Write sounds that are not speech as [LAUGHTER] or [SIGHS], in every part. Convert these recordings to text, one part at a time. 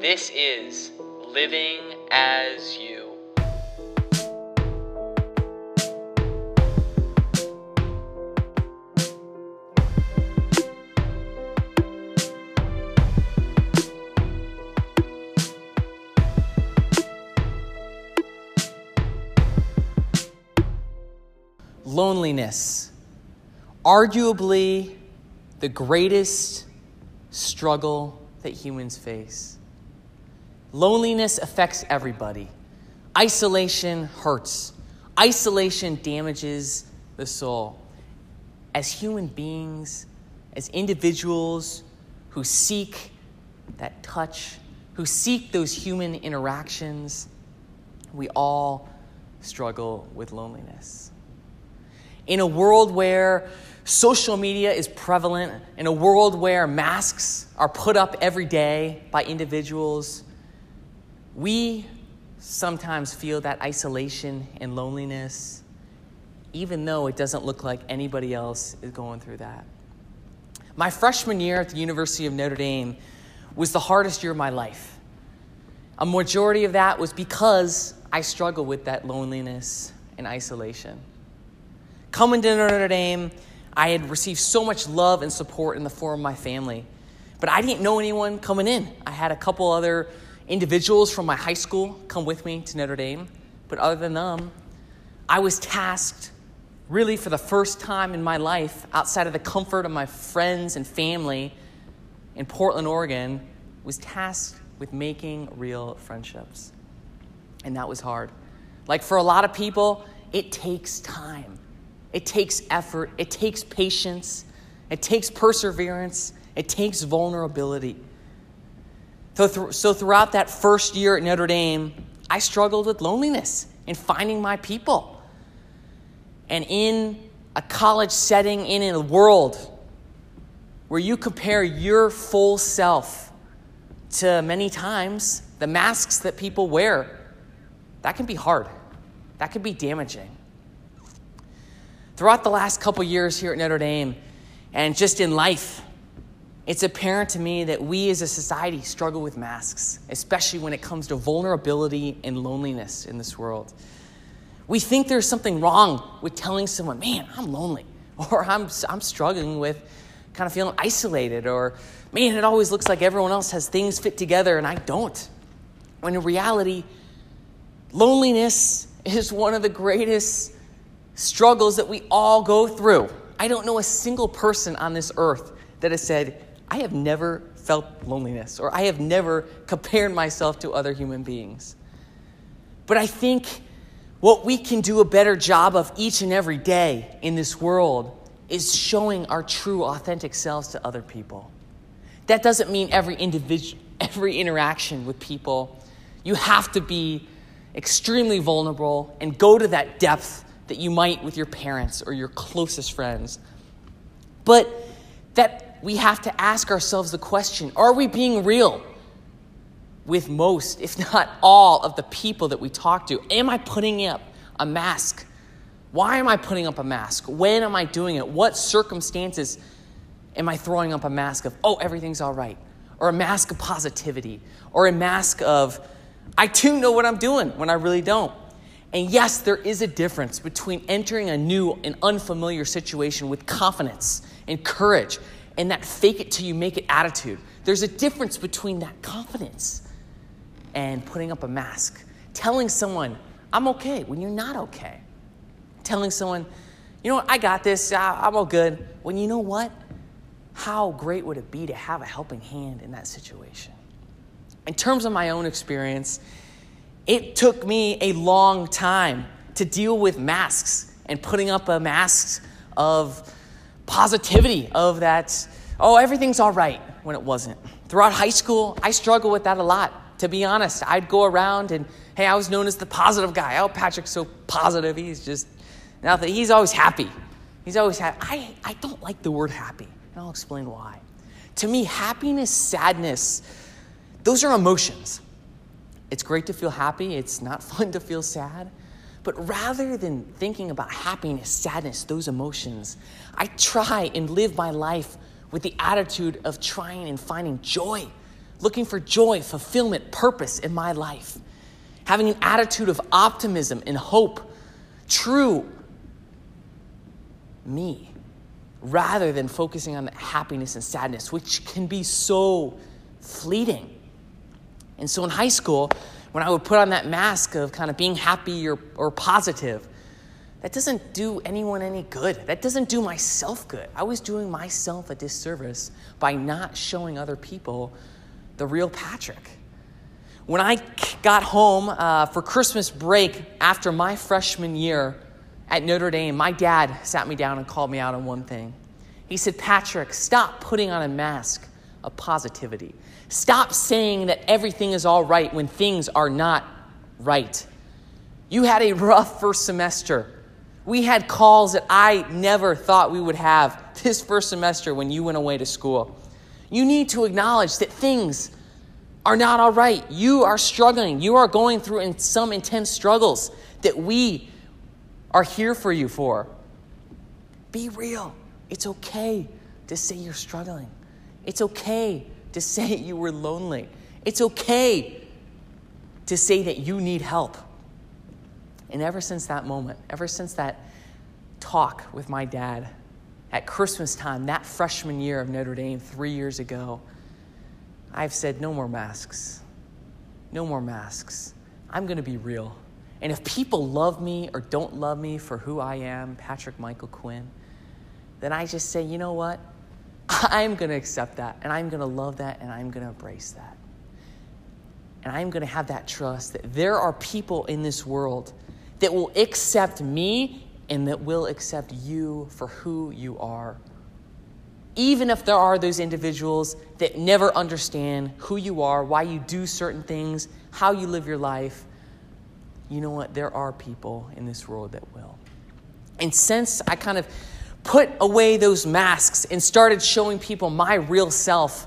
This is Living as You. Loneliness. Arguably the greatest struggle that humans face. Loneliness affects everybody. Isolation hurts. Isolation damages the soul. As human beings, as individuals who seek that touch, who seek those human interactions, we all struggle with loneliness. In a world where social media is prevalent, in a world where masks are put up every day by individuals, we sometimes feel that isolation and loneliness, even though it doesn't look like anybody else is going through that. My freshman year at the University of Notre Dame was the hardest year of my life. A majority of that was because I struggled with that loneliness and isolation. Coming to Notre Dame, I had received so much love and support in the form of my family, but I didn't know anyone coming in. I had a couple other individuals from my high school come with me to Notre Dame, but other than them, I was tasked really for the first time in my life outside of the comfort of my friends and family in Portland, Oregon, was tasked with making real friendships. And that was hard. Like for a lot of people, it takes time. It takes effort. It takes patience. It takes perseverance. It takes vulnerability. So, th- so throughout that first year at Notre Dame, I struggled with loneliness and finding my people. And in a college setting, in a world where you compare your full self to many times the masks that people wear, that can be hard. That can be damaging. Throughout the last couple years here at Notre Dame and just in life, it's apparent to me that we as a society struggle with masks, especially when it comes to vulnerability and loneliness in this world. We think there's something wrong with telling someone, man, I'm lonely, [LAUGHS] or I'm, I'm struggling with kind of feeling isolated, or man, it always looks like everyone else has things fit together and I don't. When in reality, loneliness [LAUGHS] is one of the greatest struggles that we all go through. I don't know a single person on this earth that has said, I have never felt loneliness or I have never compared myself to other human beings. But I think what we can do a better job of each and every day in this world is showing our true, authentic selves to other people. That doesn't mean every individual, [LAUGHS] every interaction with people. You have to be extremely vulnerable and go to that depth that you might with your parents or your closest friends. But that we have to ask ourselves the question are we being real with most, if not all, of the people that we talk to? Am I putting up a mask? Why am I putting up a mask? When am I doing it? What circumstances am I throwing up a mask of, oh, everything's all right? Or a mask of positivity? Or a mask of, I too know what I'm doing when I really don't? And yes, there is a difference between entering a new and unfamiliar situation with confidence and courage and that fake it till you make it attitude. There's a difference between that confidence and putting up a mask. Telling someone, I'm okay, when you're not okay. Telling someone, you know what, I got this, I'm all good. When you know what? How great would it be to have a helping hand in that situation? In terms of my own experience, it took me a long time to deal with masks and putting up a mask of positivity, of that, oh, everything's all right when it wasn't. Throughout high school, I struggled with that a lot. To be honest, I'd go around and, hey, I was known as the positive guy. Oh, Patrick's so positive. He's just, nothing. He's always happy. He's always happy. I, I don't like the word happy, and I'll explain why. To me, happiness, sadness, those are emotions. It's great to feel happy, it's not [LAUGHS] fun to feel sad. But rather than thinking about happiness, sadness, those emotions, I try and live my life with the attitude of trying and finding joy, looking for joy, fulfillment, purpose in my life, having an attitude of optimism and hope, true me, rather than focusing on happiness and sadness, which can be so fleeting. And so in high school, when I would put on that mask of kind of being happy or, or positive, that doesn't do anyone any good. That doesn't do myself good. I was doing myself a disservice by not showing other people the real Patrick. When I got home uh, for Christmas break after my freshman year at Notre Dame, my dad sat me down and called me out on one thing. He said, Patrick, stop putting on a mask of positivity. Stop saying that everything is all right when things are not right. You had a rough first semester. We had calls that I never thought we would have this first semester when you went away to school. You need to acknowledge that things are not all right. You are struggling. You are going through some intense struggles that we are here for you for. Be real. It's okay to say you're struggling. It's okay to say [LAUGHS] you were lonely. It's okay to say that you need help. And ever since that moment, ever since that talk with my dad at Christmas time, that freshman year of Notre Dame three years ago, I've said, no more masks. No more masks. I'm going to be real. And if people love me or don't love me for who I am, Patrick Michael Quinn, then I just say, you know what? [LAUGHS] I'm going to accept that, and I'm going to love that, and I'm going to embrace that. And I'm going to have that trust that there are people in this world that will accept me and that will accept you for who you are. Even if there are those individuals that never understand who you are, why you do certain things, how you live your life, you know what? There are people in this world that will. And since I kind of put away those masks and started showing people my real self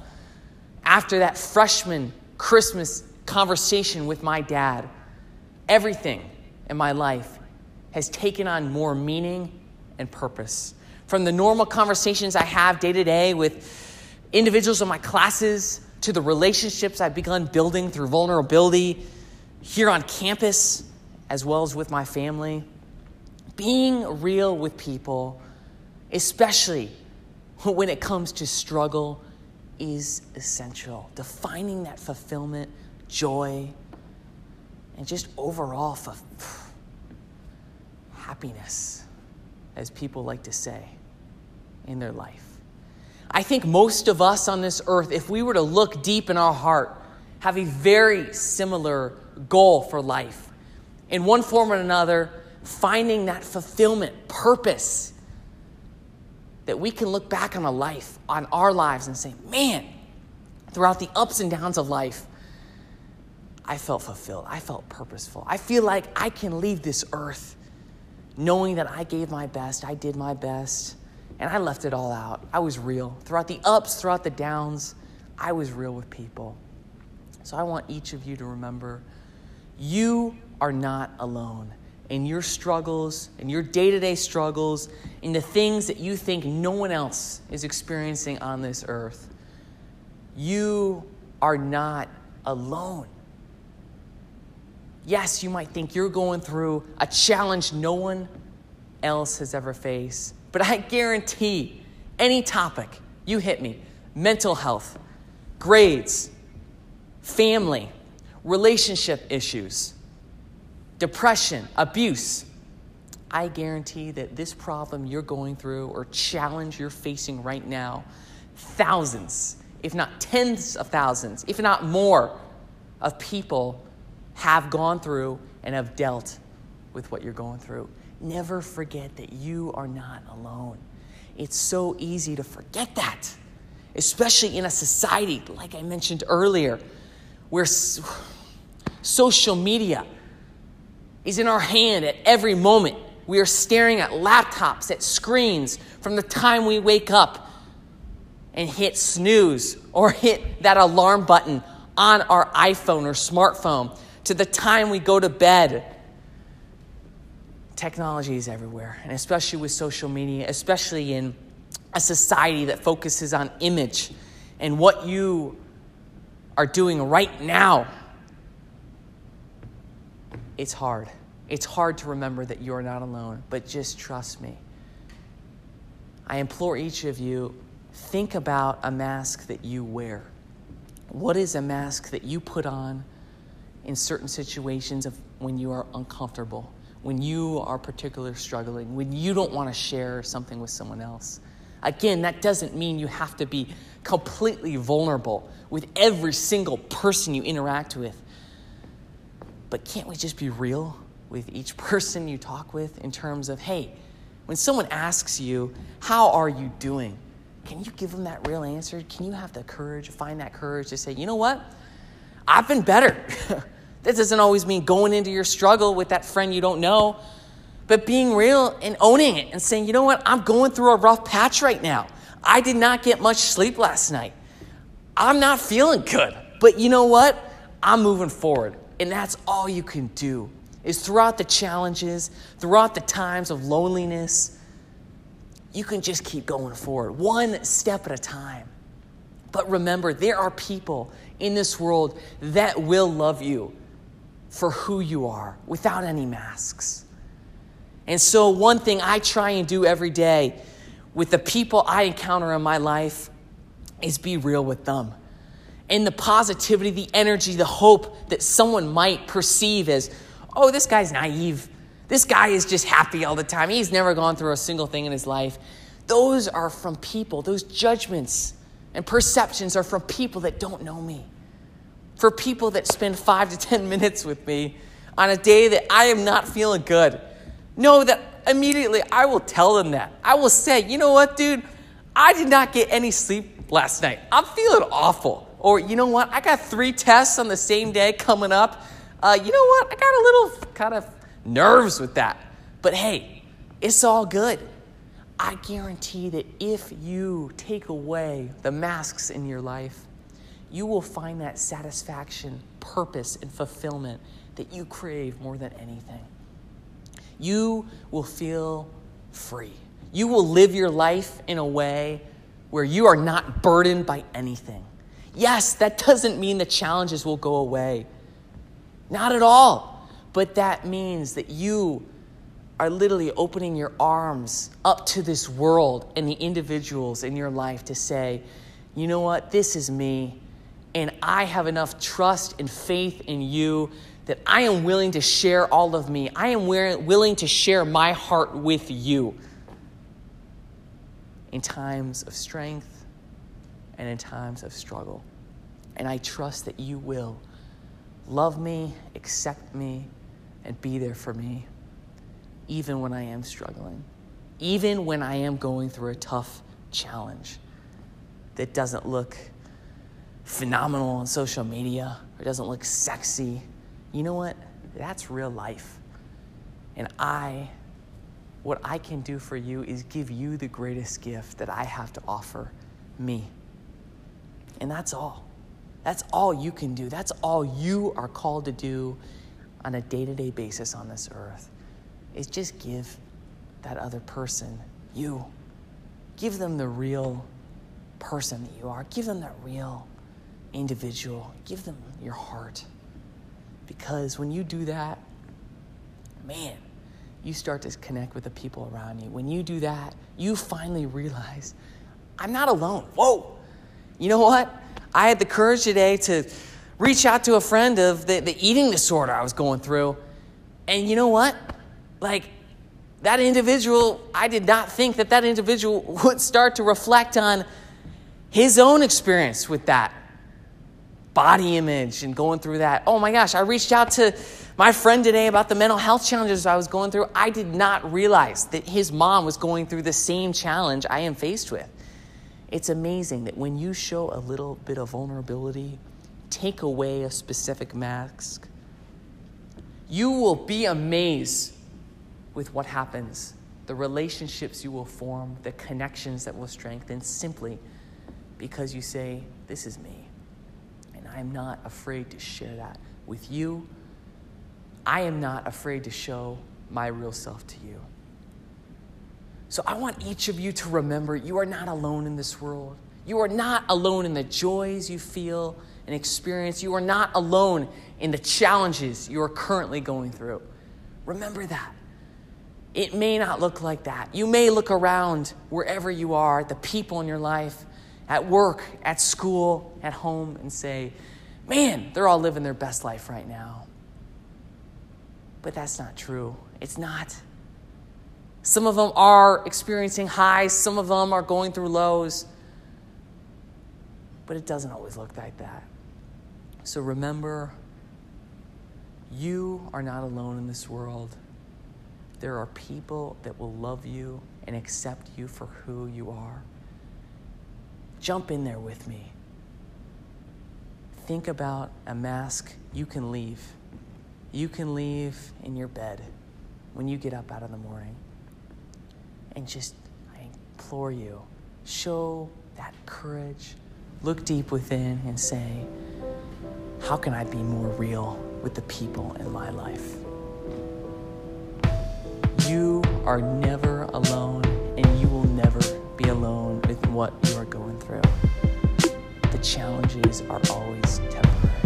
after that freshman Christmas conversation with my dad, everything in my life has taken on more meaning and purpose. From the normal conversations I have day to day with individuals in my classes to the relationships I've begun building through vulnerability here on campus, as well as with my family. Being real with people, especially [LAUGHS] when it comes to struggle, is essential. Defining that fulfillment, joy, and just overall fulfillment [SIGHS] happiness, as people like to say, in their life. I think most of us on this earth, if we were to look deep in our heart, have a very similar goal for life. In one form or another, finding that fulfillment, purpose, that we can look back on a life, on our lives, and say, man, throughout the ups and downs of life, I felt fulfilled. I felt purposeful. I feel like I can leave this earth knowing that I gave my best, I did my best, and I left it all out. I was real. Throughout the ups, throughout the downs, I was real with people. So I want each of you to remember you are not alone in your struggles, in your day to day struggles, in the things that you think no one else is experiencing on this earth. You are not alone. Yes, you might think you're going through a challenge no one else has ever faced, but I guarantee any topic you hit me mental health, grades, family, relationship issues, depression, abuse I guarantee that this problem you're going through or challenge you're facing right now, thousands, if not tens of thousands, if not more, of people have gone through and have dealt with what you're going through. Never forget that you are not alone. It's so easy to forget that, especially in a society, like I mentioned earlier, where social media is in our hand at every moment. We are staring at laptops, at screens from the time we wake up and hit snooze or hit that alarm button on our iPhone or smartphone to the time we go to bed. Technology is everywhere, and especially with social media, especially in a society that focuses on image and what you are doing right now, it's hard. It's hard to remember that you're not alone, but just trust me. I implore each of you think about a mask that you wear. What is a mask that you put on in certain situations of when you are uncomfortable, when you are particularly struggling, when you don't want to share something with someone else? Again, that doesn't mean you have to be completely vulnerable with every single person you interact with. But can't we just be real with each [LAUGHS] person you talk with in terms of, hey, when someone asks you, How are you doing? Can you give them that real answer? Can you have the courage, find that courage to say, You know what? I've been better. [LAUGHS] that doesn't always mean going into your struggle with that friend you don't know, but being real and owning it and saying, You know what? I'm going through a rough patch right now. I did not get much sleep last night. I'm not feeling good. But you know what? I'm moving forward. And that's all you can do is throughout the challenges, throughout the times of loneliness, you can just keep going forward, one step at a time. But remember, there are people in this world that will love you for who you are without any masks. And so, one thing I try and do every day with the people I encounter in my life is be real with them. And the positivity, the energy, the hope that someone might perceive as, oh, this guy's naive. This guy is just happy all the time. He's never gone through a single thing in his life. Those are from people. Those judgments and perceptions are from people that don't know me. For people that spend five to 10 minutes with me on a day that I am not feeling good, know that immediately I will tell them that. I will say, you know what, dude? I did not get any sleep last night. I'm feeling awful. Or, you know what? I got three tests on the same day coming up. Uh, you know what? I got a little kind of nerves with that. But hey, it's all good. I guarantee that if you take away the masks in your life, you will find that satisfaction, purpose, and fulfillment that you crave more than anything. You will feel free. You will live your life in a way where you are not burdened by anything. Yes, that doesn't mean the challenges will go away. Not at all. But that means that you are literally opening your arms up to this world and the individuals in your life to say, you know what, this is me, and I have enough trust and faith in you that I am willing to share all of me. I am willing to share my heart with you in times of strength and in times of struggle. And I trust that you will love me, accept me, and be there for me, even when I am struggling, even when I am going through a tough challenge that doesn't look phenomenal on social media or doesn't look sexy. You know what? That's real life. And I, what I can do for you is give you the greatest gift that I have to offer me. And that's all. That's all you can do. That's all you are called to do on a day to day basis on this earth is just give that other person you. Give them the real person that you are. Give them that real individual. Give them your heart. Because when you do that, man, you start to connect with the people around you. When you do that, you finally realize, I'm not alone. Whoa! You know what? I had the courage today to reach out to a friend of the, the eating disorder I was going through. And you know what? Like, that individual, I did not think that that individual [LAUGHS] would start to reflect on his own experience with that body image and going through that. Oh my gosh, I reached out to my friend today about the mental health challenges I was going through. I did not realize that his mom was going through the same challenge I am faced with. It's amazing that when you show a little bit of vulnerability, take away a specific mask, you will be amazed with what happens, the relationships you will form, the connections that will strengthen simply because you say, This is me. And I'm not afraid to share that with you. I am not afraid to show my real self to you. So I want each of you to remember you are not alone in this world. You are not alone in the joys you feel and experience. You are not alone in the challenges you are currently going through. Remember that. It may not look like that. You may look around wherever you are, at the people in your life, at work, at school, at home, and say, man, they're all living their best life right now. But that's not true. It's not. Some of them are experiencing highs, some of them are going through lows. But it doesn't always look like that. So remember, you are not alone in this world. There are people that will love you and accept you for who you are. Jump in there with me. Think about a mask you can leave. You can leave in your bed when you get up out of the morning. And just, I implore you, show that courage. Look deep within and say, how can I be more real with the people in my life? You are never alone, and you will never be alone with what you are going through. The challenges are always temporary.